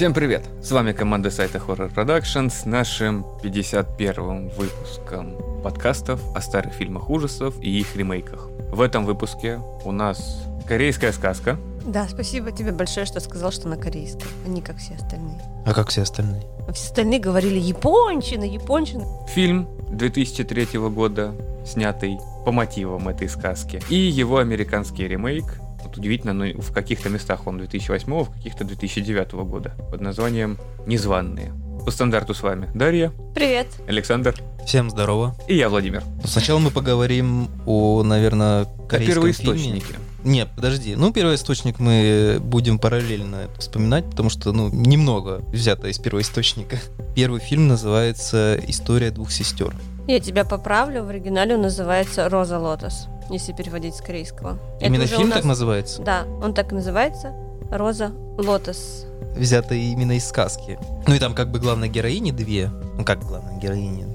Всем привет! С вами команда сайта Horror Production с нашим 51-м выпуском подкастов о старых фильмах ужасов и их ремейках. В этом выпуске у нас корейская сказка. Да, спасибо тебе большое, что сказал, что на корейском, а не как все остальные. А как все остальные? А все остальные говорили япончина, япончина. Фильм 2003 года, снятый по мотивам этой сказки. И его американский ремейк, вот удивительно, но в каких-то местах он 2008, в каких-то 2009 года, под названием «Незваные». По стандарту с вами Дарья, Привет. Александр Всем здорово. и я, Владимир. Сначала мы поговорим о, наверное, О корейском первоисточнике. фильме. Нет, подожди. Ну, первоисточник мы будем параллельно вспоминать, потому что, ну, немного взято из первоисточника. Первый фильм называется «История двух сестер». Я тебя поправлю, в оригинале он называется «Роза Лотос», если переводить с корейского. Именно фильм нас- так называется? Да, он так и называется «Роза Лотос». Взято именно из сказки. Ну и там как бы главной героини две. Ну как главная героиня?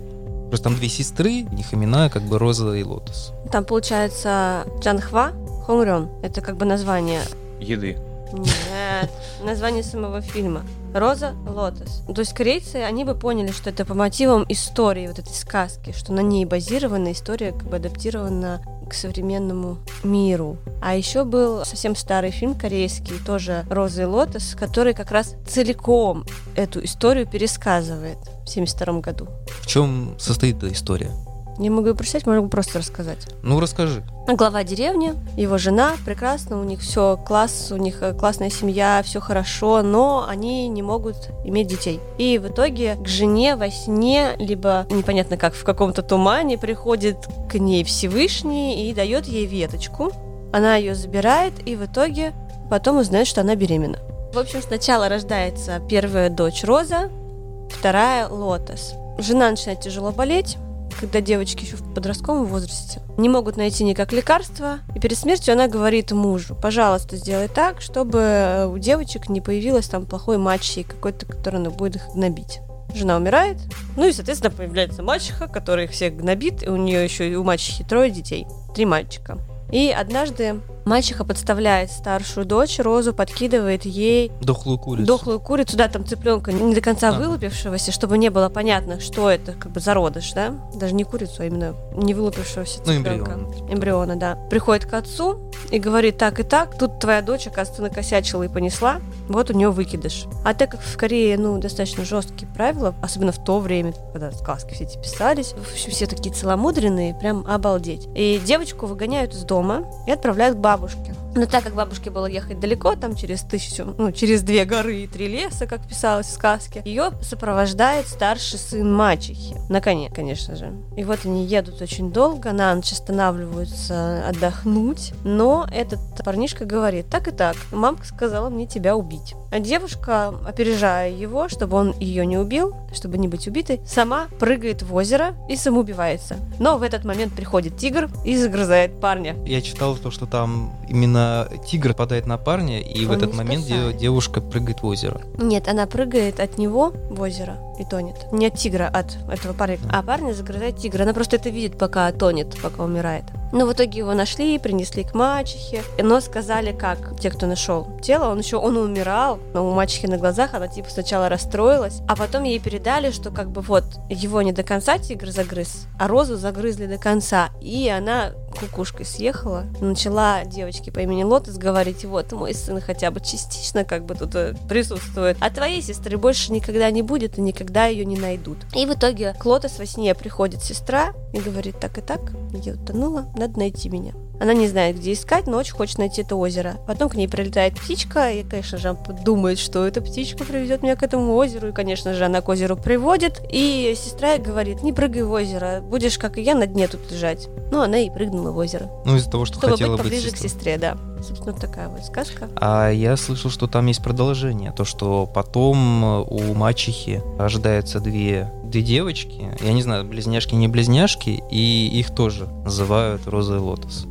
Просто там две сестры, у них имена как бы Роза и Лотос. Там получается Джанхва Хомрён. Это как бы название Еды. Нет, название самого фильма. Роза Лотос. То есть корейцы, они бы поняли, что это по мотивам истории вот этой сказки, что на ней базирована история, как бы адаптирована к современному миру. А еще был совсем старый фильм корейский, тоже «Роза и лотос», который как раз целиком эту историю пересказывает в 72 году. В чем состоит эта история? Не могу ее прочитать, могу просто рассказать. Ну, расскажи. Глава деревни, его жена, прекрасно, у них все класс, у них э, классная семья, все хорошо, но они не могут иметь детей. И в итоге к жене во сне, либо непонятно как, в каком-то тумане приходит к ней Всевышний и дает ей веточку. Она ее забирает, и в итоге потом узнает, что она беременна. В общем, сначала рождается первая дочь Роза, вторая Лотос. Жена начинает тяжело болеть, когда девочки еще в подростковом возрасте не могут найти никак лекарства. И перед смертью она говорит мужу, пожалуйста, сделай так, чтобы у девочек не появилось там плохой мачехи какой-то, который она будет их гнобить. Жена умирает, ну и, соответственно, появляется мачеха, которая их всех гнобит, и у нее еще и у мачехи трое детей, три мальчика. И однажды мачеха подставляет старшую дочь, Розу, подкидывает ей Дохлую курицу. дохлую курицу, да, там цыпленка не до конца Ага. вылупившегося, чтобы не было понятно, что это как бы зародыш, да? Даже не курицу, а именно не вылупившегося Ну, цыпленка. эмбрион. Эмбриона, да. Приходит к отцу и говорит так и так, тут твоя дочь, оказывается, накосячила и понесла, вот у нее выкидыш. А так как в Корее, ну, достаточно жесткие правила, особенно в то время, когда сказки все эти писались, в общем, все такие целомудренные, прям обалдеть. И девочку выгоняют из дома и отправляют к бабушке бабушке но так как бабушке было ехать далеко, там через тысячу, ну, через две горы и три леса, как писалось в сказке, ее сопровождает старший сын мачехи. На коне, конечно же. И вот они едут очень долго, на ночь останавливаются отдохнуть, но этот парнишка говорит, так и так, мамка сказала мне тебя убить. А девушка, опережая его, чтобы он ее не убил, чтобы не быть убитой, сама прыгает в озеро и самоубивается. Но в этот момент приходит тигр и загрызает парня. Я читал то, что там именно тигр падает на парня, и в Он этот не момент спасает. девушка прыгает в озеро. Нет, она прыгает от него в озеро и тонет. Не от тигра, от этого парня. А парня загрызает тигр. Она просто это видит, пока тонет, пока умирает. Но в итоге его нашли, принесли к мачехе. Но сказали, как те, кто нашел тело, он еще он умирал, но у мачехи на глазах она типа сначала расстроилась, а потом ей передали, что как бы вот его не до конца тигр загрыз, а розу загрызли до конца. И она кукушкой съехала, начала девочке по имени Лотос говорить, вот мой сын хотя бы частично как бы тут э, присутствует, а твоей сестры больше никогда не будет и никогда ее не найдут. И в итоге к Лотос во сне приходит сестра и говорит, так и так, я утонула, надо найти меня. Она не знает, где искать, но очень хочет найти это озеро. Потом к ней прилетает птичка, и, конечно же, она думает, что эта птичка приведет меня к этому озеру. И, конечно же, она к озеру приводит. И сестра ей говорит, не прыгай в озеро, будешь, как и я, на дне тут лежать. Ну, она и прыгнула в озеро. Ну, из-за того, что Чтобы хотела быть быть поближе к сестрой. сестре, да. Собственно, вот такая вот сказка. А я слышал, что там есть продолжение. То, что потом э, у мачехи рождаются две, две девочки. Я не знаю, близняшки, не близняшки, и их тоже называют Роза и Лотос.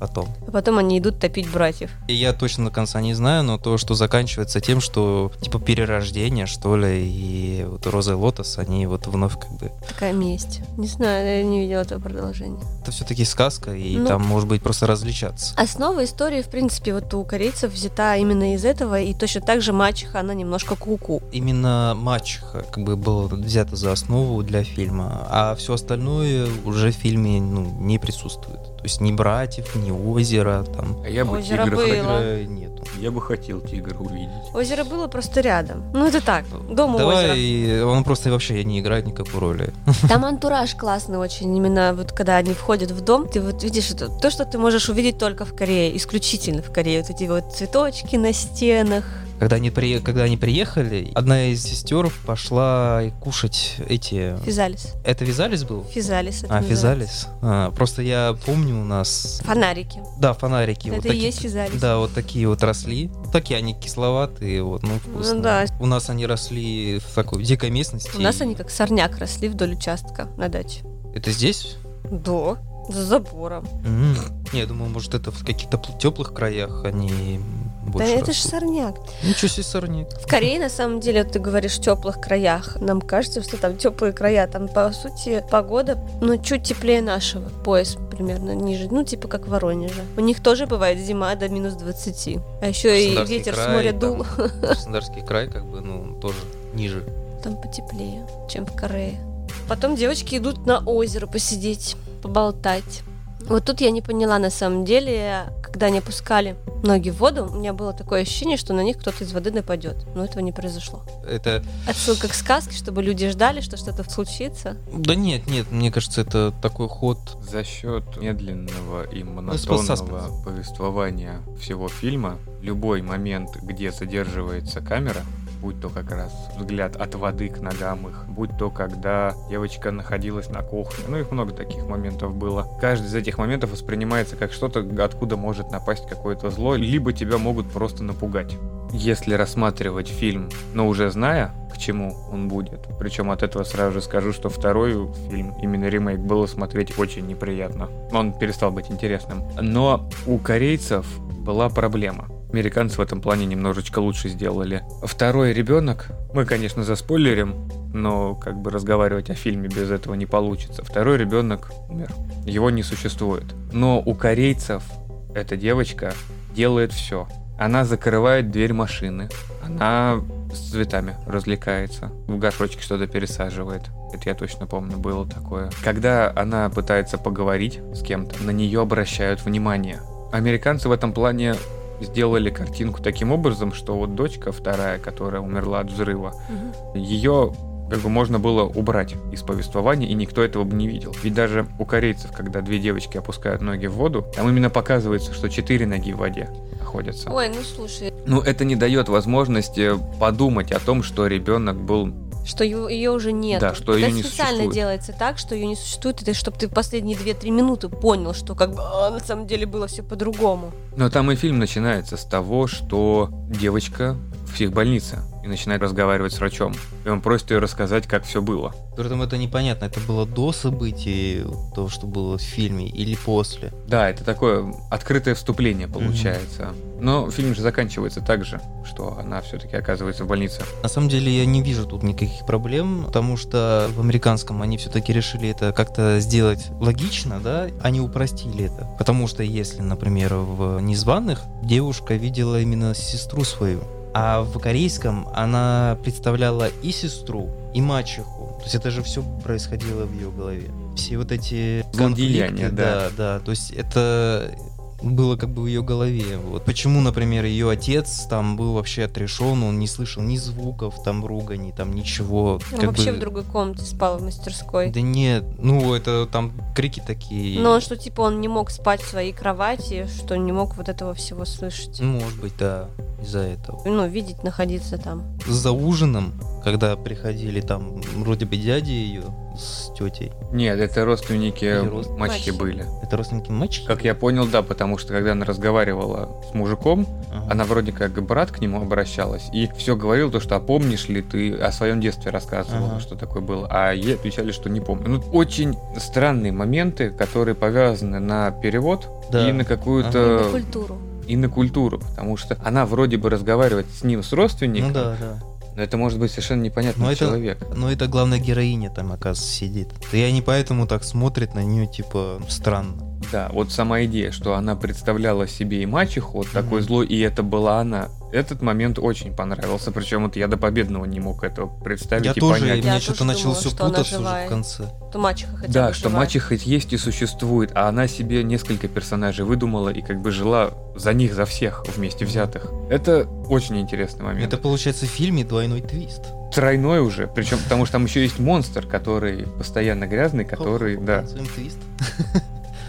Потом. А потом они идут топить братьев. И я точно до конца не знаю, но то, что заканчивается тем, что типа перерождение, что ли, и вот Роза и Лотос, они вот вновь как бы... Такая месть. Не знаю, я не видела этого продолжения. Это все-таки сказка, и Ну. там может быть просто различаться. Основа истории, в принципе, вот у корейцев взята именно из этого, и точно так же мачеха, она немножко куку. Именно мачеха как бы было взято за основу для фильма, а все остальное уже в фильме ну, не присутствует. То есть ни братьев, ни озера, там А я бы Озеро тигра было. тигра нету. Я бы хотел тигра увидеть. Озеро было просто рядом. Ну, это так, дом у озера. Давай, он просто вообще не играет никакой роли. Там антураж классный очень, именно вот когда они входят в дом, ты вот видишь это, то, что ты можешь увидеть только в Корее, исключительно в Корее, вот эти вот цветочки на стенах. Когда они, при... Когда они приехали, одна из сестер пошла кушать эти... Физалис. Это Визалис был? Физалис. это А. Физалис. А, просто я помню у нас... Фонарики. Да, фонарики. Это вот и такие- есть физалис. Да, вот такие вот росли. Такие они кисловатые, вот, ну, вкусные. Ну да. У нас они росли в такой дикой местности. У нас они как сорняк росли вдоль участка на даче. Это здесь? Да, за забором. М. Не, я думаю, может, это в каких-то теплых краях они Да больше это же сорняк. Ничего себе сорняк. В Корее, на самом деле, вот ты говоришь в теплых краях. Нам кажется, что там теплые края. Там, по сути, погода, ну, чуть теплее нашего. Пояс примерно ниже. Ну, типа как в Воронеже. У них тоже бывает зима до минус 20. А еще и ветер с край, моря там дул. Краснодарский край, как бы, ну, тоже ниже. Там потеплее, чем в Корее. Потом девочки идут на озеро посидеть, поболтать. Вот тут я не поняла на самом деле, когда они опускали ноги в воду, у меня было такое ощущение, что на них кто-то из воды нападет. Но этого не произошло. Это... Отсылка к сказке, чтобы люди ждали, что что-то случится. Да нет, нет, мне кажется, это такой ход. За счет медленного и саспенс. монотонного повествования всего фильма, любой момент, где задерживается камера, будь то как раз взгляд от воды к ногам их, будь то когда девочка находилась на кухне, ну их много таких моментов было. Каждый из этих моментов воспринимается как что-то, откуда может напасть какое-то зло, либо тебя могут просто напугать. Если рассматривать фильм, но уже зная, к чему он будет, причем от этого сразу же скажу, что второй фильм, именно ремейк, было смотреть очень неприятно. Он перестал быть интересным. Но у корейцев была проблема. Американцы в этом плане немножечко лучше сделали. Второй ребенок, мы, конечно, заспойлерим, но как бы разговаривать о фильме без этого не получится. Второй ребенок умер. Его не существует. Но у корейцев эта девочка делает все. Она закрывает дверь машины. Она с цветами развлекается. В горшочке что-то пересаживает. Это я точно помню, было такое. Когда она пытается поговорить с кем-то, на нее обращают внимание. Американцы в этом плане сделали картинку таким образом, что вот дочка вторая, которая умерла от взрыва, ее как бы можно было убрать из повествования, и никто этого бы не видел. Ведь даже у корейцев, когда две девочки опускают ноги в воду, там именно показывается, что четыре ноги в воде находятся. Ой, ну слушай, Ну, это не дает возможности подумать о том, что ребенок был... что ее, уже нет. Да, что это не специально существует. делается так, что ее не существует, это чтобы ты последние 2-3 минуты понял, что как бы а, на самом деле было все по-другому. Но там и фильм начинается с того, что девочка в психбольнице и начинает разговаривать с врачом. И он просит ее рассказать, как все было. Притом это непонятно, это было до событий, то, что было в фильме, или после. Да, это такое открытое вступление получается. Но фильм же заканчивается так же, что она все-таки оказывается в больнице. На самом деле я не вижу тут никаких проблем, потому что в американском они все-таки решили это как-то сделать логично, да, они упростили это. Потому что если, например, в «Незваных» девушка видела именно сестру свою, а в корейском она представляла и сестру, и мачеху. То есть это же все происходило в ее голове. Все вот эти конфликты, да. да, да. То есть это было как бы в ее голове. Вот. Почему, например, ее отец там был вообще отрешен, он не слышал ни звуков, там руганий, там ничего. Он вообще бы- в другой комнате спал в мастерской. Да нет, ну это там крики такие. Но что типа он не мог спать в своей кровати, что не мог вот этого всего слышать. Ну, Может быть, да, из-за этого. Ну, видеть, находиться там. За ужином когда приходили там вроде бы дяди ее с тетей. Нет, это родственники рост- мачехи были. Это родственники мачехи? Как я понял, да, потому что когда она разговаривала с мужиком, Ага. она вроде как брат к нему обращалась и все говорила то, что а помнишь ли ты о своем детстве рассказывала, Ага. что такое было, а ей отвечали, что не помню. Ну, очень странные моменты, которые повязаны на перевод Да. и на какую-то на культуру. и на культуру, потому что она вроде бы разговаривает с ним с родственником, Ну да, да. Но это может быть совершенно непонятный Но это- человек. Но это главная героиня там, оказывается, сидит. И они поэтому так смотрят на нее, типа, странно. Да, вот сама идея, что она представляла себе и мачеху, вот такой Мгм. злой, и это была она. Этот момент очень понравился, причем вот я до победного не мог этого представить Я и тоже, и понять. Я мне что-то думала, все путаться уже в конце. То мачеха хотя Да, бы что живая. мачеха есть и существует, а она себе несколько персонажей выдумала и как бы жила за них, за всех вместе взятых. Это очень интересный момент. Это получается в фильме двойной твист. тройной уже, причем потому что там еще есть монстр, который постоянно грязный, который, Хоп, да. твист.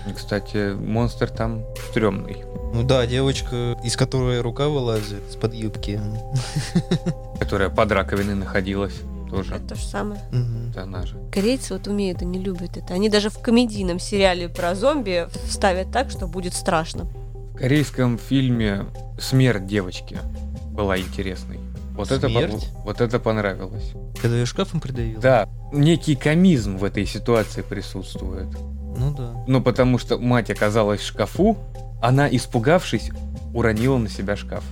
И, Кстати, монстр там стрёмный. Ну да, девочка, из которой рука вылазит из-под юбки. которая под раковиной находилась тоже. Это то же самое. Мгм. Это она же. Корейцы вот умеют, они любят это. Они даже в комедийном сериале про зомби ставят так, что будет страшно. В корейском фильме «Смерть девочки» была интересной. Вот это, по- Смерть? вот это понравилось. Когда ее шкафом придавил? Да, некий комизм в этой ситуации присутствует. Ну да. Ну, потому что мать оказалась в шкафу, она, испугавшись, уронила на себя шкаф.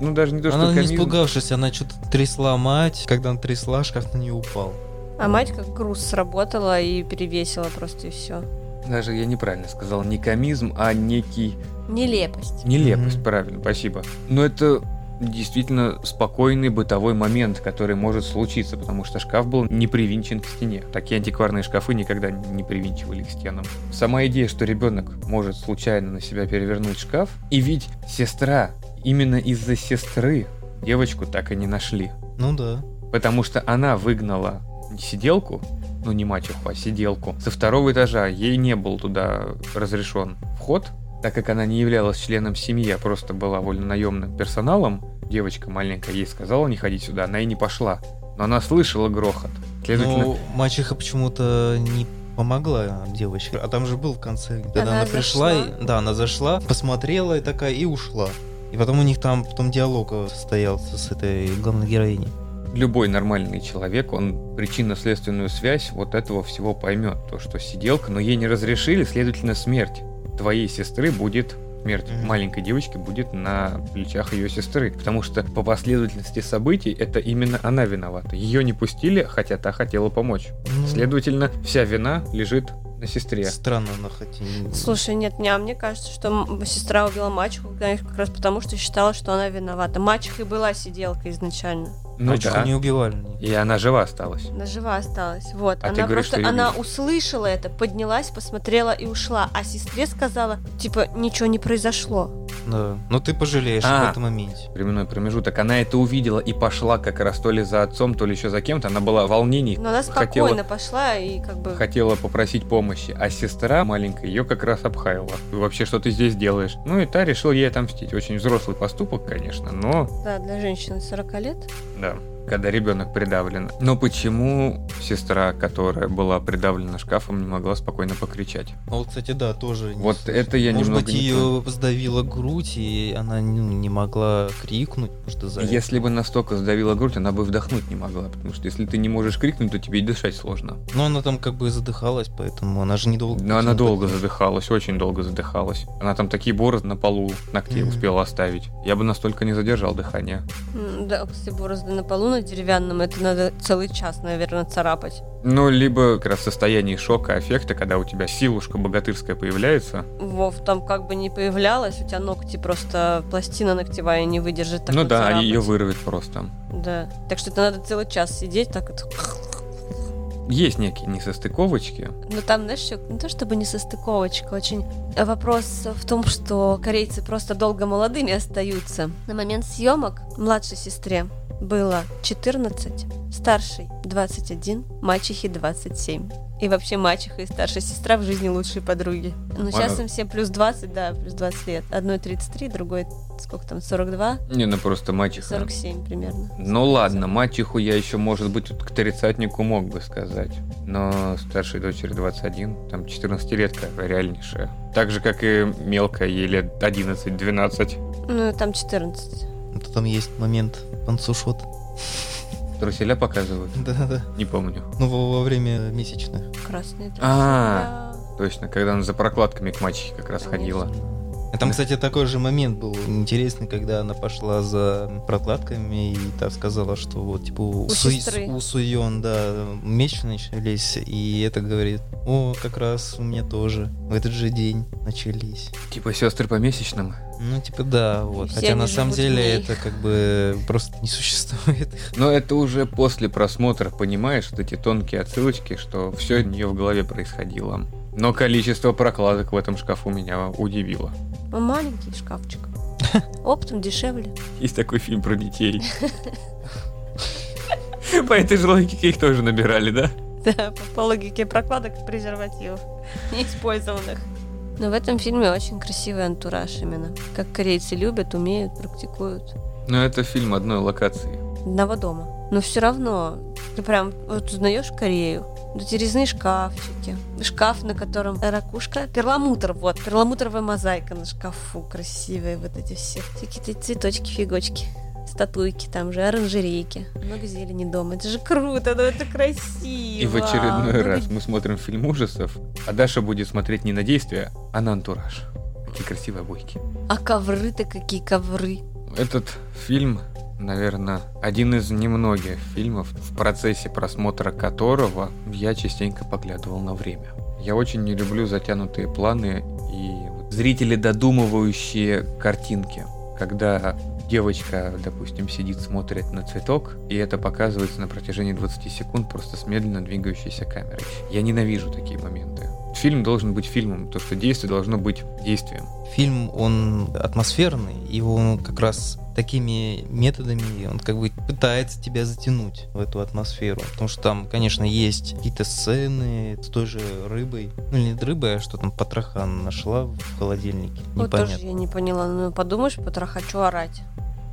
Ну, даже не то, что она не комизм. испугавшись, она что-то трясла мать. Когда она трясла, шкаф на нее упал. А мать как груз сработала и перевесила просто и все. Даже я неправильно сказал, не комизм, а некий Нелепость. Нелепость, Мгм. правильно, спасибо. Но это действительно спокойный бытовой момент, который может случиться, потому что шкаф был не привинчен к стене. Такие антикварные шкафы никогда не привинчивали к стенам. Сама идея, что ребенок может случайно на себя перевернуть шкаф, и ведь сестра, именно из-за сестры девочку так и не нашли. Ну да. Потому что она выгнала сиделку, ну не мачеху, а сиделку, со второго этажа. Ей не был туда разрешен вход, так как она не являлась членом семьи, а просто была вольно-наемным персоналом. Девочка маленькая ей сказала не ходить сюда, она и не пошла. Но она слышала грохот. Следовательно, Но мачеха почему-то не помогла девочке. А там же был в конце, когда Она она, пришла, зашла? и, да, она зашла, посмотрела и такая, и ушла. И потом у них там потом диалог состоялся с этой главной героиней. любой нормальный человек, он причинно-следственную связь вот этого всего поймет. То, что сиделка, но ей не разрешили, следовательно, смерть твоей сестры будет смерть Мгм. маленькой девочки будет на плечах ее сестры. Потому что по последовательности событий это именно она виновата. Ее не пустили, хотя та хотела помочь. Ну, Следовательно, вся вина лежит на сестре. Странно она хотя... Слушай, нет, мне, а мне кажется, что сестра убила мачеху конечно, как раз потому, что считала, что она виновата. Мачеха и была сиделка изначально. Ну да. не убивали. И она жива осталась. Она жива осталась. Вот. А ты она говоришь, просто что она услышала это, поднялась, посмотрела и ушла. А сестре сказала, типа, ничего не произошло. Да. Но ты пожалеешь А. в этом моменте. Временной промежуток. Она это увидела и пошла как раз то ли за отцом, то ли еще за кем-то. Она была в волнении. Но она Хотела- спокойно пошла и как бы... хотела попросить помощи, а сестра маленькая ее как раз обхаяла. Вообще, что ты здесь делаешь? Ну и та решил ей отомстить. Очень взрослый поступок, конечно, но Да, для женщины 40 лет. Да, когда ребенок придавлен. Но почему сестра, которая была придавлена шкафом, не могла спокойно покричать? Ну, вот, кстати, да, тоже. не Вот слышал. это я Может немного быть, не ее сдавила грудь, и она ну, не могла крикнуть, потому что за это. Если бы настолько сдавила грудь, она бы вдохнуть не могла, потому что если ты не можешь крикнуть, то тебе и дышать сложно. Но она там как бы задыхалась, поэтому она же недолго... Но она долго задыхалась, очень долго задыхалась. Она там такие борозды на полу ногтей Мгм. успела оставить. Я бы настолько не задержал дыхание. Да, кстати, борозды на полу на деревянном, это надо целый час, наверное, царапать. Ну, либо как раз в состоянии шока, аффекта, когда у тебя силушка богатырская появляется. Вов, там как бы не появлялось, у тебя ногти просто пластина ногтевая не выдержит. так ну вот да, царапать. ее вырвет просто. Да. Так что это надо целый час сидеть так вот. Есть некие несостыковочки. Но там, знаешь, не то чтобы не состыковочка, очень вопрос в том, что корейцы просто долго молодыми остаются. На момент съемок младшей сестре было 14, старшей 21, мачехе 27. И вообще мачеха и старшая сестра в жизни лучшие подруги. Ну, сейчас им все плюс 20, да, плюс 20 лет. Одной 33, другой, сколько там, 42, Не, ну просто мачеха. 47 примерно. Ну ладно, мачеху я еще, может быть, к тридцатнику мог бы сказать. Но старшей дочери 21, там 14-летка реальнейшая. Так же, как и мелкая, ей лет 11-12. Ну, там 14. Это там есть момент панцушот. Труселя показывают? Да-да. Не помню. Ну, во, во время месячных. Красные А. труселя. Точно, когда она за прокладками к мачехе как раз ходила. А Там, кстати, такой же момент был интересный, когда она пошла за прокладками и та сказала, что вот, типа, у, Су- у Суйон, да, месячные начались, и это говорит, о, как раз у меня тоже в этот же день начались. Типа сестры по месячным. Ну, типа, да, вот. все Хотя на самом деле ней. это как бы просто не существует. Но это уже после просмотра понимаешь вот эти тонкие отсылочки, что все у нее в голове происходило. Но количество прокладок в этом шкафу меня удивило. Ну, маленький шкафчик. Оптом дешевле. Есть такой фильм про детей. По этой же логике их тоже набирали, да? Да, по, по логике прокладок и презервативов, неиспользованных. Но в этом фильме очень красивый антураж именно. Как корейцы любят, умеют, практикуют. Но это фильм одной локации. Одного дома. Но все равно, ты прям вот узнаешь Корею. Вот эти резные шкафчики. Шкаф, на котором ракушка. Перламутр, вот. Перламутровая мозаика на шкафу. Красивые вот эти все. Всякие цветочки, фигочки. Статуйки там же, оранжерейки. Много зелени дома. Это же круто, ну это красиво. И в очередной Ну, раз мы смотрим фильм ужасов, а Даша будет смотреть не на действие, а на антураж. Какие красивые обойки. А ковры-то какие ковры. Этот фильм, наверное, один из немногих фильмов, в процессе просмотра которого я частенько поглядывал на время. Я очень не люблю затянутые планы и зрители додумывающие картинки. Когда девочка, допустим, сидит, смотрит на цветок, и это показывается на протяжении 20 секунд просто с медленно двигающейся камерой. Я ненавижу такие моменты. Фильм должен быть фильмом, то, что действие должно быть действием. Фильм, он атмосферный, и он как раз такими методами, он как бы пытается тебя затянуть в эту атмосферу. Потому что там, конечно, есть какие-то сцены с той же рыбой. Ну, не рыбой, а что там потроха нашла в холодильнике. Вот тоже Непонятно. я не поняла. Ну, подумаешь, потрохочу орать.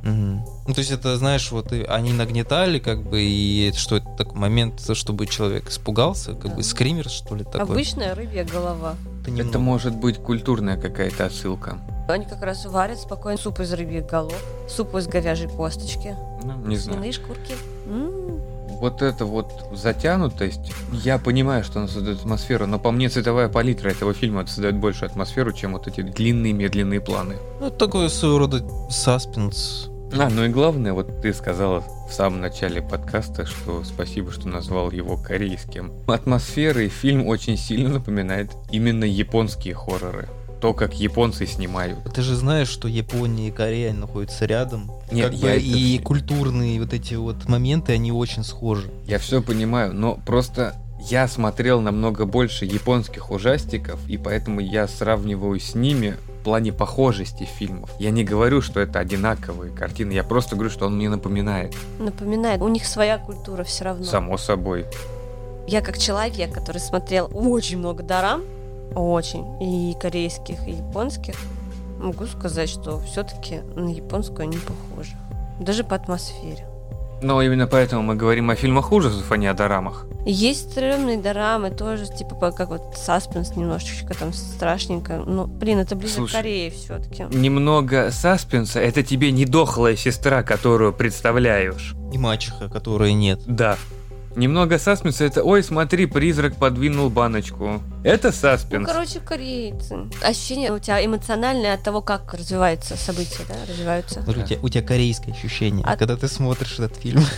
Мгм. Ну, то есть это, знаешь, вот и они нагнетали, как бы, и это что это такой момент, чтобы человек испугался, как Да. бы скример, что ли, такой. Обычная рыбья голова. Это Это немного. может быть культурная какая-то отсылка. Они как раз варят спокойно суп из рыбьих голов, суп из говяжьей косточки, Ну, не знаю. шкурки. М, Вот эта вот затянутость, я понимаю, что она создает атмосферу, но по мне цветовая палитра этого фильма создает большую атмосферу, чем вот эти длинные медленные планы. Ну, это такой своего рода саспенс. А, ну и главное, вот ты сказала в самом начале подкаста, что спасибо, что назвал его корейским. Атмосфера и фильм очень сильно напоминает именно японские хорроры. То, как японцы снимают. Ты же знаешь, что Япония и Корея находятся рядом. Нет, Как я бы это и культурные вот эти вот моменты, они очень схожи. Я все понимаю, но просто я смотрел намного больше японских ужастиков, и поэтому я сравниваю с ними плане похожести фильмов. Я не говорю, что это одинаковые картины, я просто говорю, что он мне напоминает. Напоминает, у них своя культура все равно. Само собой. Я как человек, который смотрел очень много дарам, очень, и корейских, и японских, могу сказать, что все-таки на японскую они похожи. Даже по атмосфере. Но именно поэтому мы говорим о фильмах ужасов, а не о дорамах. Есть стрёмные дорамы тоже, типа как вот саспенс немножечко там страшненько. Ну, блин, это ближе Слушай, к Корее все-таки. Немного саспенса — это тебе не дохлая сестра, которую представляешь. И мачеха, которой нет. Да. Немного саспенса — это «Ой, смотри, призрак подвинул баночку». Это Ну, саспенс. короче, корейцы. Ощущение у тебя эмоциональное от того, как развиваются события, да, развиваются. Смотри, у, тебя, у тебя корейское ощущение, А- когда ты смотришь этот фильм.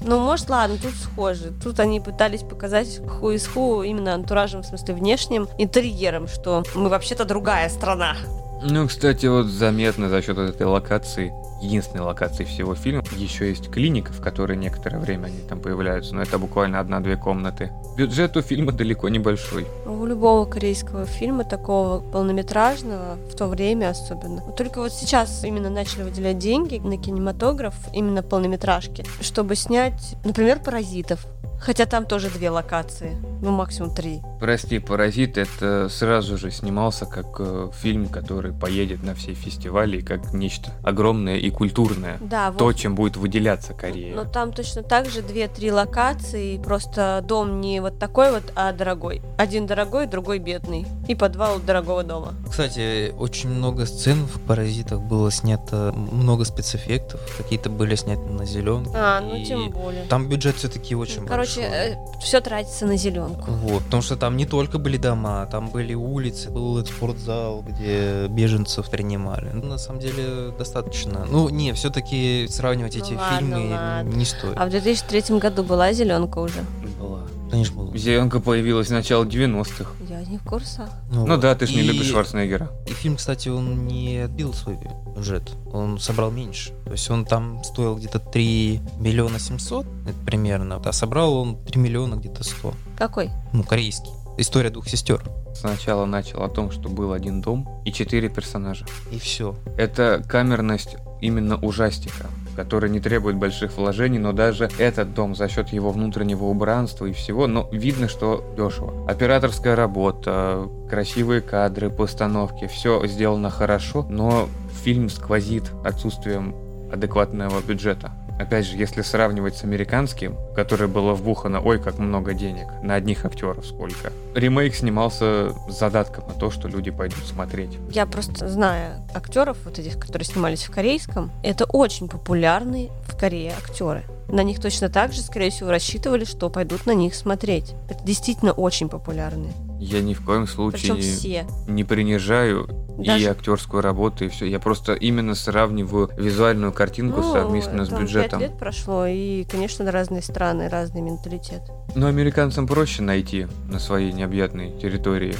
Ну, может, ладно, тут схожи. Тут они пытались показать ху из ху именно антуражем, в смысле внешним интерьером, что мы вообще-то другая страна. Ну, кстати, вот заметно за счет этой локации, единственной локации всего фильма, еще есть клиника, в которой некоторое время они там появляются, но это буквально одна-две комнаты. Бюджет у фильма далеко не большой. У любого корейского фильма, такого полнометражного, в то время особенно. Только вот сейчас именно начали выделять деньги на кинематограф, именно полнометражки, чтобы снять, например, «Паразитов». Хотя там тоже две локации, ну максимум три. Прости, «Паразит» — это сразу же снимался как э, фильм, который поедет на все фестивали, как нечто огромное и культурное. Да, То, вот. чем будет выделяться Корея. Но там точно так же две-три локации, просто дом не вот такой вот, а дорогой. Один дорогой, другой бедный. И подвал дорогого дома. Кстати, очень много сцен в «Паразитах» было снято, много спецэффектов, какие-то были сняты на зеленке. А, ну и тем более. Там бюджет все-таки очень Короче, большой. все тратится на зеленку. Вот, потому что там не только были дома, там были улицы, был этот спортзал, где беженцев принимали. Ну, на самом деле, достаточно. Ну, не, все-таки сравнивать Ну эти ладно, фильмы ладно. не стоит. А в 2003 году была зеленка уже. Была. Конечно, было. Зеленка появилась в начале 90-х. Не в курсах. Ну вот. да, ты ж не любишь Шварценеггера. И фильм, кстати, он не отбил свой бюджет. Он собрал меньше. То есть он там стоил где-то 3 миллиона 700, это примерно, а собрал он 3 миллиона где-то 100. Какой? Ну, корейский. История двух сестер. Сначала начал о том, что был один дом и четыре персонажа. И все. Это камерность именно ужастика, который не требует больших вложений, но даже этот дом за счет его внутреннего убранства и всего, но видно, что дешево. Операторская работа, красивые кадры, постановки, все сделано хорошо, но фильм сквозит отсутствием адекватного бюджета. Опять же, если сравнивать с американским, в который было вбухано ой как много денег, на одних актеров сколько. Ремейк снимался с задатком на то, что люди пойдут смотреть. Я просто знаю актеров, вот этих, которые снимались в корейском. Это очень популярные в Корее актеры. На них точно так же, скорее всего, рассчитывали, что пойдут на них смотреть. Это действительно очень популярные. Я ни в коем случае Причем все. не принижаю и Даже- актерскую работу, и все. Я просто именно сравниваю визуальную картинку Ну, совместно с бюджетом. пять лет прошло, и, конечно, разные страны, разный менталитет. Но американцам проще найти на своей необъятной территории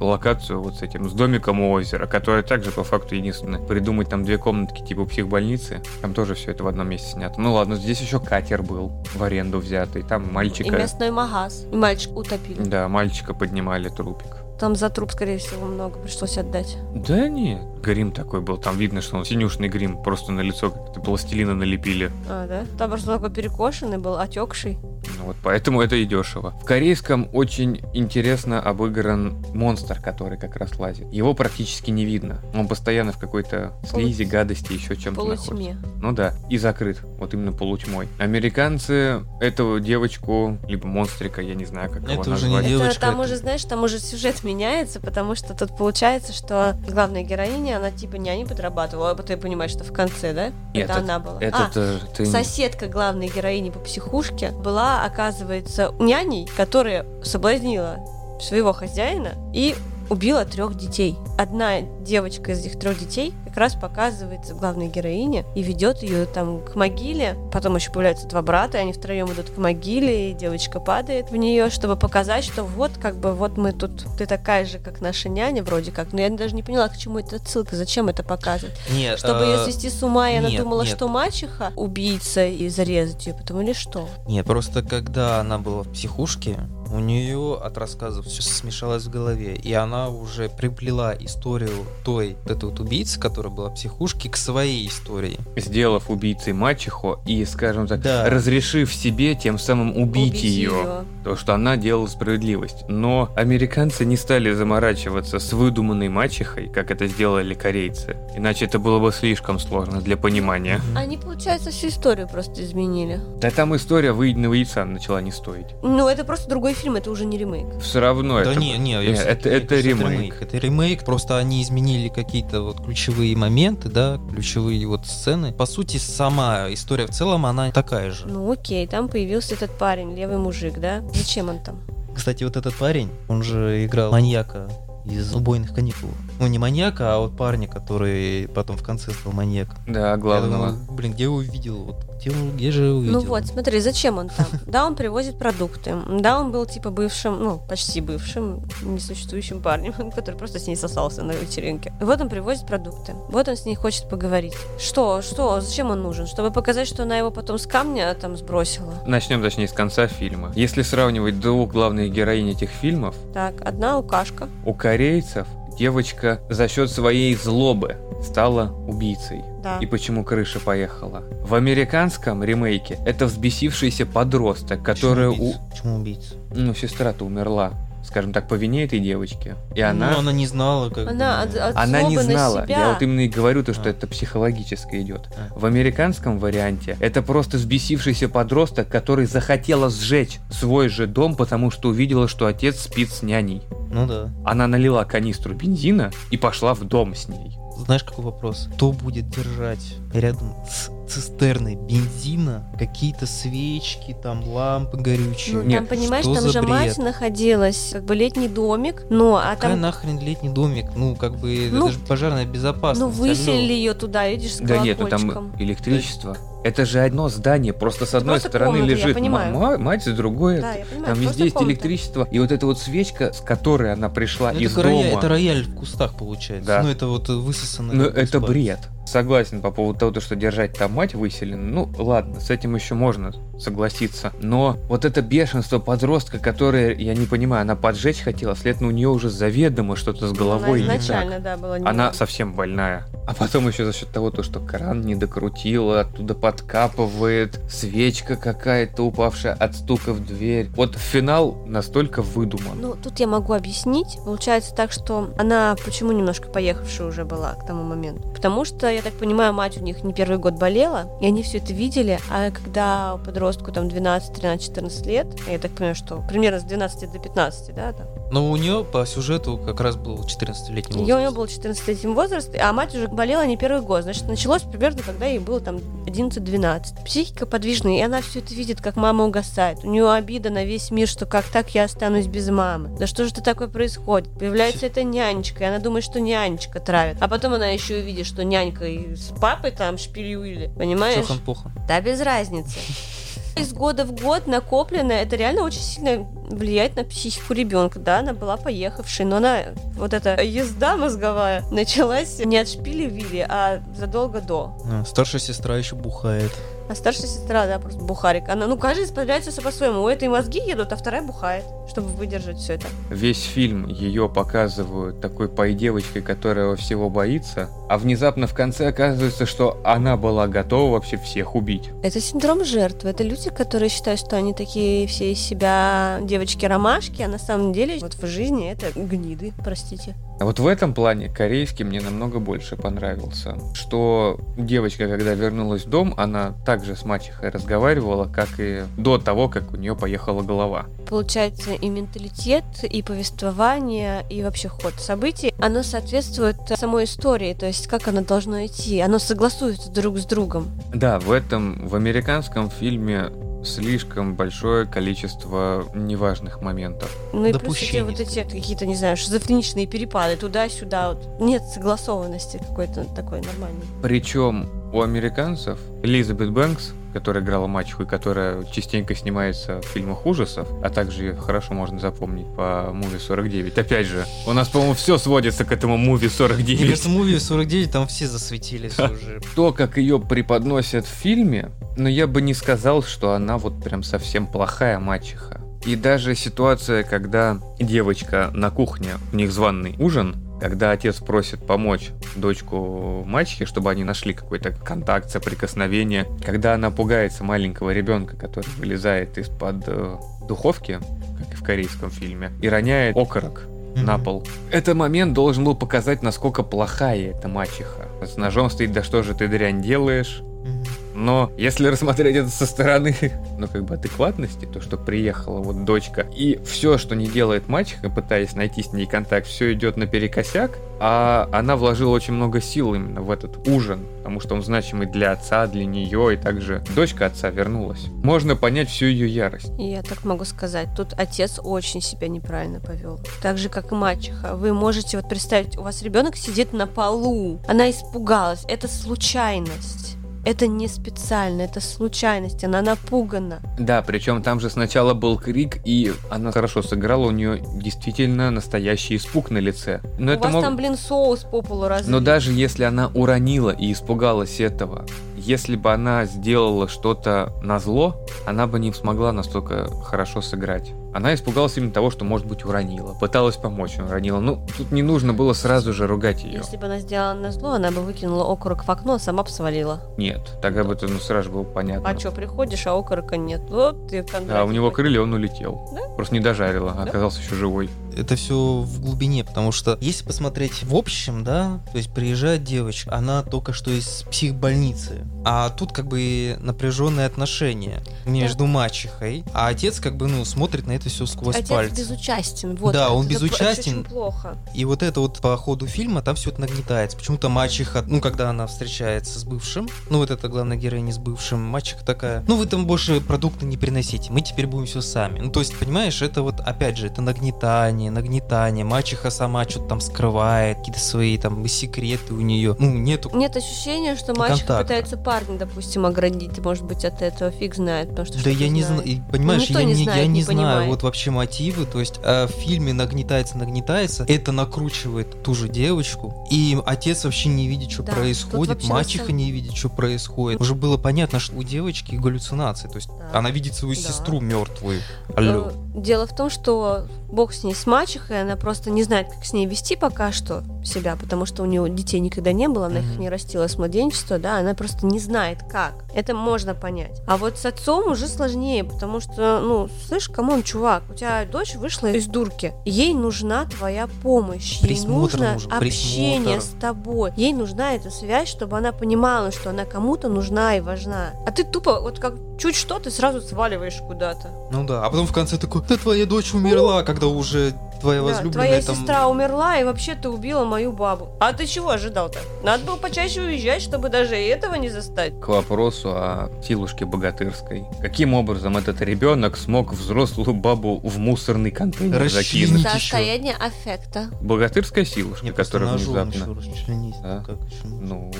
локацию вот с этим, с домиком у озера, которая также по факту единственная. Придумать там две комнатки типа психбольницы, там тоже все это в одном месте снято. Ну ладно, здесь еще катер был в аренду взятый, там И мальчика... мясной магаз. И мальчик утопили. Да, мальчика поднимали трупик. Там за труп, скорее всего, много пришлось отдать. Да нет, грим такой был, там видно, что он синюшный грим, просто на лицо как-то пластилина налепили. А, да? Там просто такой перекошенный был, отекший. Ну Вот поэтому это и дешево. В корейском очень интересно обыгран монстр, который как раз лазит. Его практически не видно. Он постоянно в какой-то слизи, Полу- гадости, еще чем-то находится. Полутьме. Ну да, и закрыт. Вот именно полутьмой. Американцы эту девочку, либо монстрика, я не знаю, как его Это уже не назвать. девочка. Это, там это- уже, знаешь, там уже сюжет меняется, потому что тут получается, что главная героиня, она типа няни подрабатывала, а ты понимаешь, что в конце, да? Нет, это она была. А, Это ты... соседка главной героини по психушке была, оказывается, няней, которая соблазнила своего хозяина и убила трех детей. Одна девочка из этих трех детей как раз показывается главной героине и ведет ее там к могиле. Потом еще появляются два брата, и они втроем идут к могиле, и девочка падает в нее, чтобы показать, что вот как бы вот мы тут, ты такая же, как наша няня вроде как. Но я даже не поняла, к чему эта отсылка, зачем это показывать. Не, Чтобы э, ее свести с ума, и она нет, думала, нет. что мачеха убийца и зарезать ее потом или что? Нет, просто когда она была в психушке, у нее от рассказов все смешалось в голове, и она уже приплела историю той вот этой вот убийцы, которая была в психушке, к своей истории. Сделав убийцей мачеху и, скажем так, Да. разрешив себе тем самым убить, ее. То, что она делала справедливость. Но американцы не стали заморачиваться с выдуманной мачехой, как это сделали корейцы. Иначе это было бы слишком сложно для понимания. Они, получается, всю историю просто изменили. Да там история выеденного яйца начала не стоить. Ну, это просто другой фильм, это уже не ремейк. Все равно да это... не, не, я это, говорю, это что ремейк. Это ремейк, просто они изменили какие-то вот ключевые моменты, да, ключевые вот сцены. По сути, сама история в целом, она такая же. Ну, окей, там появился этот парень, левый мужик, да? Зачем он там? Кстати, вот этот парень, он же играл маньяка из убойных каникул. Ну, не маньяка, а вот парня, который потом в конце стал маньяком. Да, Я главного. думаю, блин, где я увидел? Вот где, где же я увидел? Ну вот, смотри, зачем он там? Да, он привозит продукты. Да, он был типа бывшим, ну, почти бывшим, несуществующим парнем, который просто с ней сосался на вечеринке. Вот он привозит продукты. Вот он с ней хочет поговорить. Что? Что? Зачем он нужен? Чтобы показать, что она его потом с камня там сбросила. Начнем, точнее, с конца фильма. Если сравнивать двух главных героинь этих фильмов, Так, одна алкашка. у корейцев девочка за счет своей злобы стала убийцей. Да. И почему крыша поехала? В американском ремейке это взбесившийся подросток, который... Почему У... убийца? Почему убийца? Ну, сестра-то умерла, скажем так, по вине этой девочки. И Ну, она... она не знала, как Она от- от Она не знала. себя. Я вот именно и говорю то, что А. это психологически идет. А. В американском варианте это просто взбесившийся подросток, который захотела сжечь свой же дом, потому что увидела, что отец спит с няней. Ну да. Она налила канистру бензина и пошла в дом с ней. Знаешь, какой вопрос? Кто будет держать рядом с цистерной бензина какие-то свечки, там лампы горючие? Ну, Нет, там, понимаешь, что там за же бред? мать находилась, как бы летний домик, ну, а Какая там, нахрен летний домик? Ну, как бы, Ну, это же пожарная безопасность. ну, выселили ее туда, видишь, с Да нету колокольчиком. там электричество. Это же одно здание, просто с одной просто стороны комната, лежит ма- мать, с другой Да, я понимаю, там везде есть комната. электричество. И вот эта вот свечка, с которой она пришла Ну, из это, рояль, дома. это рояль в кустах получается. Да. Ну, это вот высосанное. Ну, это бред. Согласен по поводу того, что держать там мать выселена. Ну, ладно, с этим еще можно согласиться. Но вот это бешенство подростка, которое, я не понимаю, она поджечь хотела, следовательно, у нее уже заведомо что-то с головой Она не так. изначально, да, была не Она совсем больная. А потом еще за счет того, то, что кран не докрутила, оттуда подкапывает, свечка какая-то упавшая от стука в дверь. Вот финал настолько выдуман. Ну, тут я могу объяснить. Получается так, что она почему немножко поехавшая уже была к тому моменту? Потому что, я так понимаю, мать у них не первый год болела, и они все это видели, а когда подростку там 12, 13, 14 лет, я так понимаю, что примерно с 12 до 15, да, там, Но у нее по сюжету как раз был 14-летний возраст. Ее у нее был 14-летний возраст, а мать уже болела не первый год. Значит, началось примерно, когда ей было там 11-12. Психика подвижная, и она все это видит, как мама угасает. У нее обида на весь мир, что как так я останусь без мамы. Да что же это такое происходит? Появляется эта нянечка, и она думает, что нянечка травит. А потом она еще увидит, что нянька и с папой там шпилюили. Понимаешь? Чохан-похан. Да, без разницы. Из года в год накопленное, это реально очень сильно влияет на психику ребенка. Да, она была поехавшей, но она, вот эта езда мозговая, началась не от шпили Вилли, а задолго до. А, Старшая сестра еще бухает. А старшая сестра, да, просто бухарик. Она, ну, каждый справляется все по-своему. У этой мозги едут, а вторая бухает, чтобы выдержать все это. Весь фильм ее показывают такой пой-девочкой, которая всего боится, а внезапно в конце оказывается, что она была готова вообще всех убить. Это синдром жертвы. Это люди, которые считают, что они такие все из себя девочки-ромашки, а на самом деле вот в жизни это гниды, простите. А вот в этом плане корейский мне намного больше понравился. Что девочка, когда вернулась в дом, она также с мачехой разговаривала, как и до того, как у нее поехала голова. Получается, и менталитет, и повествование, и вообще ход событий, оно соответствует самой истории, то есть как оно должно идти, оно согласуется друг с другом. Да, в этом, в американском фильме слишком большое количество неважных моментов. Ну и плюс эти Допущение, вот эти какие-то, не знаю, шизофреничные перепады туда-сюда, вот. нет согласованности какой-то такой нормальной. Причем у американцев Элизабет Бэнкс, которая играла мачеху и которая частенько снимается в фильмах ужасов, а также ее хорошо можно запомнить по муви 49. Опять же, у нас, по-моему, все сводится к этому муви Мне 49. кажется, муви 49 там все засветились уже. То, как ее преподносят в фильме, но я бы не сказал, что она вот прям совсем плохая мачеха. И даже ситуация, когда девочка на кухне, у них званный ужин, когда отец просит помочь дочку мачехи, чтобы они нашли какой-то контакт, соприкосновение, когда она пугается маленького ребенка, который вылезает из-под э, духовки, как и в корейском фильме, и роняет окорок на Мгм. пол. Этот момент должен был показать, насколько плохая эта мачеха. С ножом стоит, да что же ты дрянь делаешь? Мгм. Но если рассмотреть это со стороны, ну, как бы адекватности, то, что приехала вот дочка, и все, что не делает мачеха, пытаясь найти с ней контакт, все идет наперекосяк, а она вложила очень много сил именно в этот ужин, потому что он значимый для отца, для нее, и также дочка отца вернулась. Можно понять всю ее ярость. Я так могу сказать, тут отец очень себя неправильно повел. Так же, как и мачеха. Вы можете вот представить, у вас ребенок сидит на полу, она испугалась, это случайность. Это не специально, это случайность, она напугана. Да, причем там же сначала был крик, и она хорошо сыграла, у нее действительно настоящий испуг на лице. Но У это вас мог- там, блин, соус по полу разлит. Но даже если она уронила и испугалась этого, если бы она сделала что-то на зло, она бы не смогла настолько хорошо сыграть. Она испугалась именно того, что, может быть, уронила. Пыталась помочь, уронила. Ну, тут не нужно было сразу же ругать ее. Если бы она сделала на зло, она бы выкинула окорок в окно, а сама бы свалила. Нет, тогда бы это ну, сразу было понятно. А что, приходишь, а окорока нет. Вот ты Да, у него крылья, он улетел. Да? Просто не дожарила, Да? оказался еще живой. это все в глубине, потому что если посмотреть в общем, да, то есть приезжает девочка, она только что из психбольницы, а тут как бы напряженные отношения между мачехой, а отец как бы, ну, смотрит на это все сквозь Отец пальцы. безучастен. Вот, Да, он это- это безучастен. очень плохо. И вот это вот по ходу фильма там все это нагнетается. Почему-то мачеха, ну, когда она встречается с бывшим, ну, вот это главная героиня с бывшим, мачеха такая, ну, вы там больше продукты не приносите, мы теперь будем все сами. Ну, то есть, понимаешь, это вот, опять же, это нагнетание, нагнетание, мачеха сама что-то там скрывает, какие-то свои там секреты у нее, ну, нету Нет ощущения, что мальчик контакта. пытается парня, допустим, оградить. Может быть, от этого фиг знает, потому что Да я не знаю, понимаешь, я не знает, я не не знаю. Вот вообще мотивы, то есть а в фильме нагнетается, нагнетается, это накручивает ту же девочку, и отец вообще не видит, что Да, происходит, мачеха не видит, что происходит. Уже было понятно, что у девочки галлюцинации, то есть Да. она видит свою Да. сестру мертвую. Алло. Дело в том, что бог с ней с мачехой, она просто не знает, как с ней вести пока что себя, потому что у нее детей никогда не было, она их не растила с младенчества, да, она просто не знает, как. Это можно понять. А вот с отцом уже сложнее, потому что, ну, слышь, come on, чувак, у тебя дочь вышла из дурки, ей нужна твоя помощь, ей Присмотр нужно нужен, общение присмотр. с тобой, ей нужна эта связь, чтобы она понимала, что она кому-то нужна и важна. А ты тупо, вот как чуть что, ты сразу сваливаешь куда-то. Ну да, а потом в конце такой, да твоя дочь умерла, когда уже твоя Да, возлюбленная твоя там... сестра умерла, и вообще ты убила мою бабу. А ты чего ожидал-то? Надо было почаще уезжать, чтобы даже и этого не застать. К вопросу о силушке богатырской. Каким образом этот ребенок смог взрослую бабу в мусорный контейнер Расчленить. закинуть? Состояние аффекта. Богатырская силушка, Не, просто которая внезапно... еще расчленить, Да. как еще? Ну,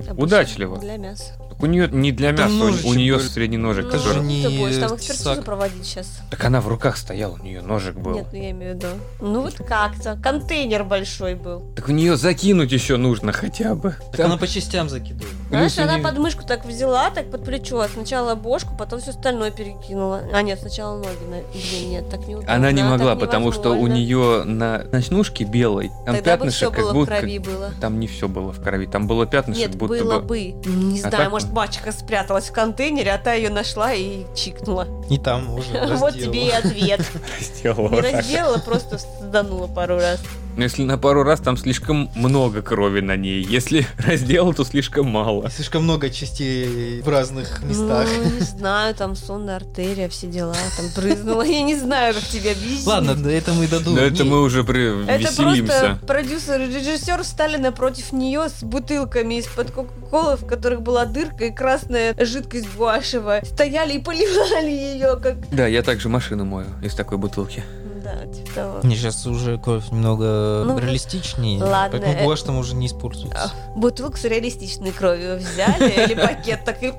Обычно Удачливо. Для мяса. Так у нее не для мяса, у- у нее был. средний ножик, Ну, Это же который... не ты будешь там экспертизу сак. проводить сейчас. Так она в руках стояла, у нее ножик был. Нет, ну я имею в виду. Ну вот как-то. Контейнер большой был. Так в нее закинуть еще нужно хотя бы. Так Там- она по частям закидывает. Знаешь, у она неё- под мышку так взяла, так под плечо. Сначала бошку, потом все остальное перекинула. А нет, сначала ноги. на- Блин, нет, так не Она не могла, так потому что у нее на ночнушке белой, там Тогда бы все пятнышек, как было в будто... крови было. Там не все было в крови, там было пятнышек, Нет, будто было бы... бы. Не А знаю, так- может, мачеха спряталась в контейнере, а та ее нашла и чикнула. Не там уже. Вот разделала. тебе и ответ. Сделала Не разделала, просто сданула пару раз. Но если на пару раз, там слишком много крови на ней. Если разделал, то слишком мало. Слишком много частей в разных местах. Ну, не знаю, там сонная артерия, все дела, там брызнула. Я не знаю, как тебе объяснить. Ладно, до этого мы додумаем. Но это мы уже при... Это веселимся. просто продюсер и режиссер встали напротив нее с бутылками из-под Кока-Колы, в которых была дырка и красная жидкость гуашевая. Стояли и поливали ее, как... Да, я также машину мою из такой бутылки. Да, типа того. Мне сейчас уже кровь немного Ну, реалистичнее. ладно, Поэтому гуашь там уже не используется. А, Бутылку с реалистичной кровью взяли, или пакет так и...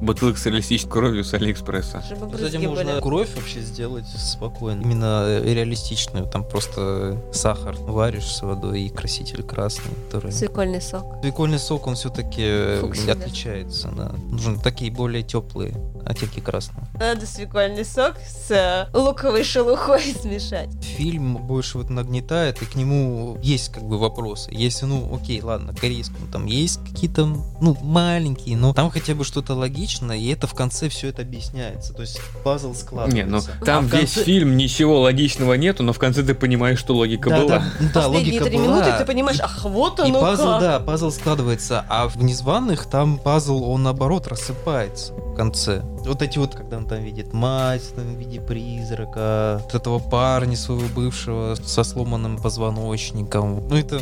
Бутылка с реалистичной кровью с Алиэкспресса. Чтобы Кстати, можно были. кровь вообще сделать спокойно. Именно э, реалистичную. Там просто сахар варишь с водой и краситель красный, который... Свекольный сок. Свекольный сок, он все-таки да. отличается, да. Нужны такие более теплые, а те красные. Надо свекольный сок с э, луковой шелухой смешать. Фильм больше вот нагнетает, и к нему есть как бы вопросы. Если, ну, окей, ладно, корейскому там есть какие-то, ну, маленькие, но там хотя бы что-то логичное, и это в конце все это объясняется. То есть пазл складывается. Не, ну А там весь конце- фильм ничего логичного нету, но в конце ты понимаешь, что логика да, была. Да, да, Последние логика три была. минуты ты понимаешь, ах, вот И оно пазл, как. да, пазл складывается, а в незваных там пазл, он наоборот рассыпается в конце. Вот эти вот, когда он там видит мать там, в виде призрака, вот этого парня своего бывшего со сломанным позвоночником. Ну это,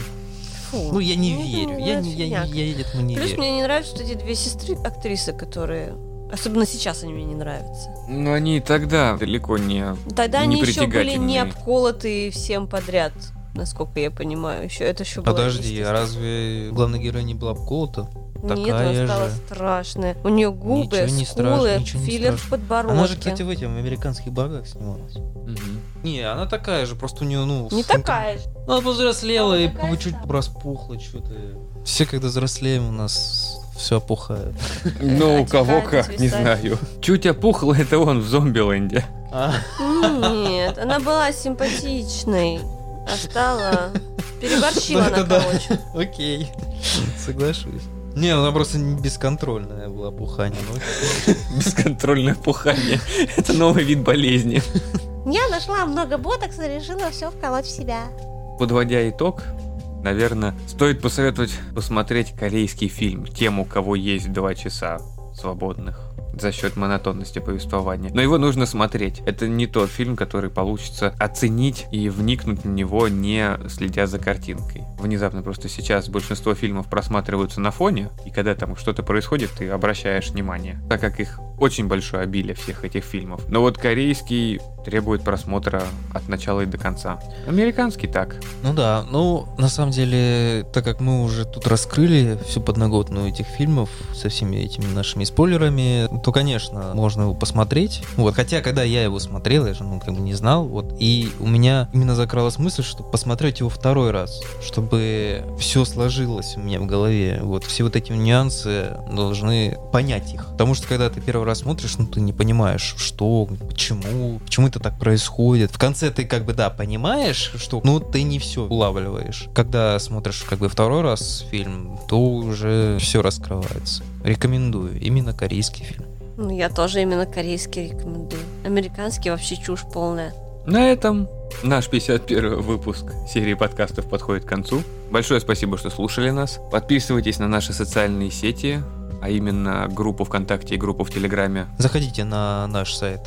Фу. ну я не Ну, верю, я, не- я, я, я этому не Плюс верю. мне не нравятся вот эти две сестры актрисы, которые... Особенно сейчас они мне не нравятся. Ну они и тогда далеко не... Тогда Не они еще были не обколоты всем подряд, насколько я понимаю. Еще это еще было Подожди, а естественно. разве главная героиня не была обколота? Нет, она стала же. страшная. У нее губы, Ничего не скулы, страшно, филлер в подбородке. Она же, кстати, в этим американских богах снималась. Мгм. Не, она такая же, просто у нее, ну... Не такая же. Ну, Она повзрослела Она и такая чуть же. распухла что-то. Все, когда взрослеем, у нас все опухает. Ну, у кого как, не знаю. Чуть опухло, это он в Зомбиленде. А, Нет, она была симпатичной. А стала... Переборщила Ну, она, короче. окей, соглашусь. Не, ну она просто не бесконтрольная была опухание. ну, Бесконтрольное пухание. Это новый вид болезни. Я нашла много ботокса и решила все вколоть в себя. Подводя итог, наверное, стоит посоветовать посмотреть корейский фильм тем, у кого есть два часа свободных за счет монотонности повествования. Но его нужно смотреть. Это не тот фильм, который получится оценить и вникнуть в него, не следя за картинкой. Внезапно просто сейчас большинство фильмов просматриваются на фоне, и когда там что-то происходит, ты обращаешь внимание, так как их очень большое обилие всех этих фильмов. Но вот корейский требует просмотра от начала и до конца. Американский так. Ну да, ну на самом деле, так как мы уже тут раскрыли всю подноготную этих фильмов со всеми этими нашими спойлерами, то, конечно, можно его посмотреть. Вот, хотя, когда я его смотрел, я же, ну, как бы не знал, вот, и у меня именно закралась мысль, что посмотреть его второй раз, чтобы все сложилось у меня в голове. Вот, все вот эти нюансы должны понять их. Потому что, когда ты первый раз смотришь, ну, ты не понимаешь, что, почему, почему это так происходит. В конце ты как бы, да, понимаешь, что, ну, ты не все улавливаешь. Когда смотришь как бы второй раз фильм, то уже все раскрывается. Рекомендую. Именно корейский фильм. Ну, я тоже именно корейский рекомендую. Американский вообще чушь полная. На этом наш 51 выпуск серии подкастов подходит к концу. Большое спасибо, что слушали нас. Подписывайтесь на наши социальные сети, а именно группу ВКонтакте и группу в Телеграме. Заходите на наш сайт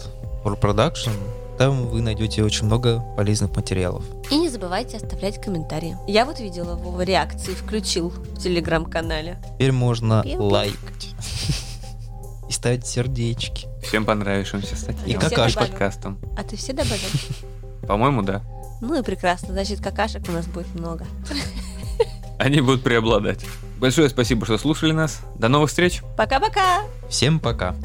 For Production. Там вы найдете очень много полезных материалов. И не забывайте оставлять комментарии. Я вот видела Вова реакции, включил в телеграм-канале. Теперь можно Пиу-пиу. лайкать. И ставить сердечки. Всем понравившимся статьям. И добавил. подкастом. А ты все добавил? По-моему, да. Ну и прекрасно, значит, какашек у нас будет много. Они будут преобладать. Большое спасибо, что слушали нас. До новых встреч! Пока-пока! Всем пока.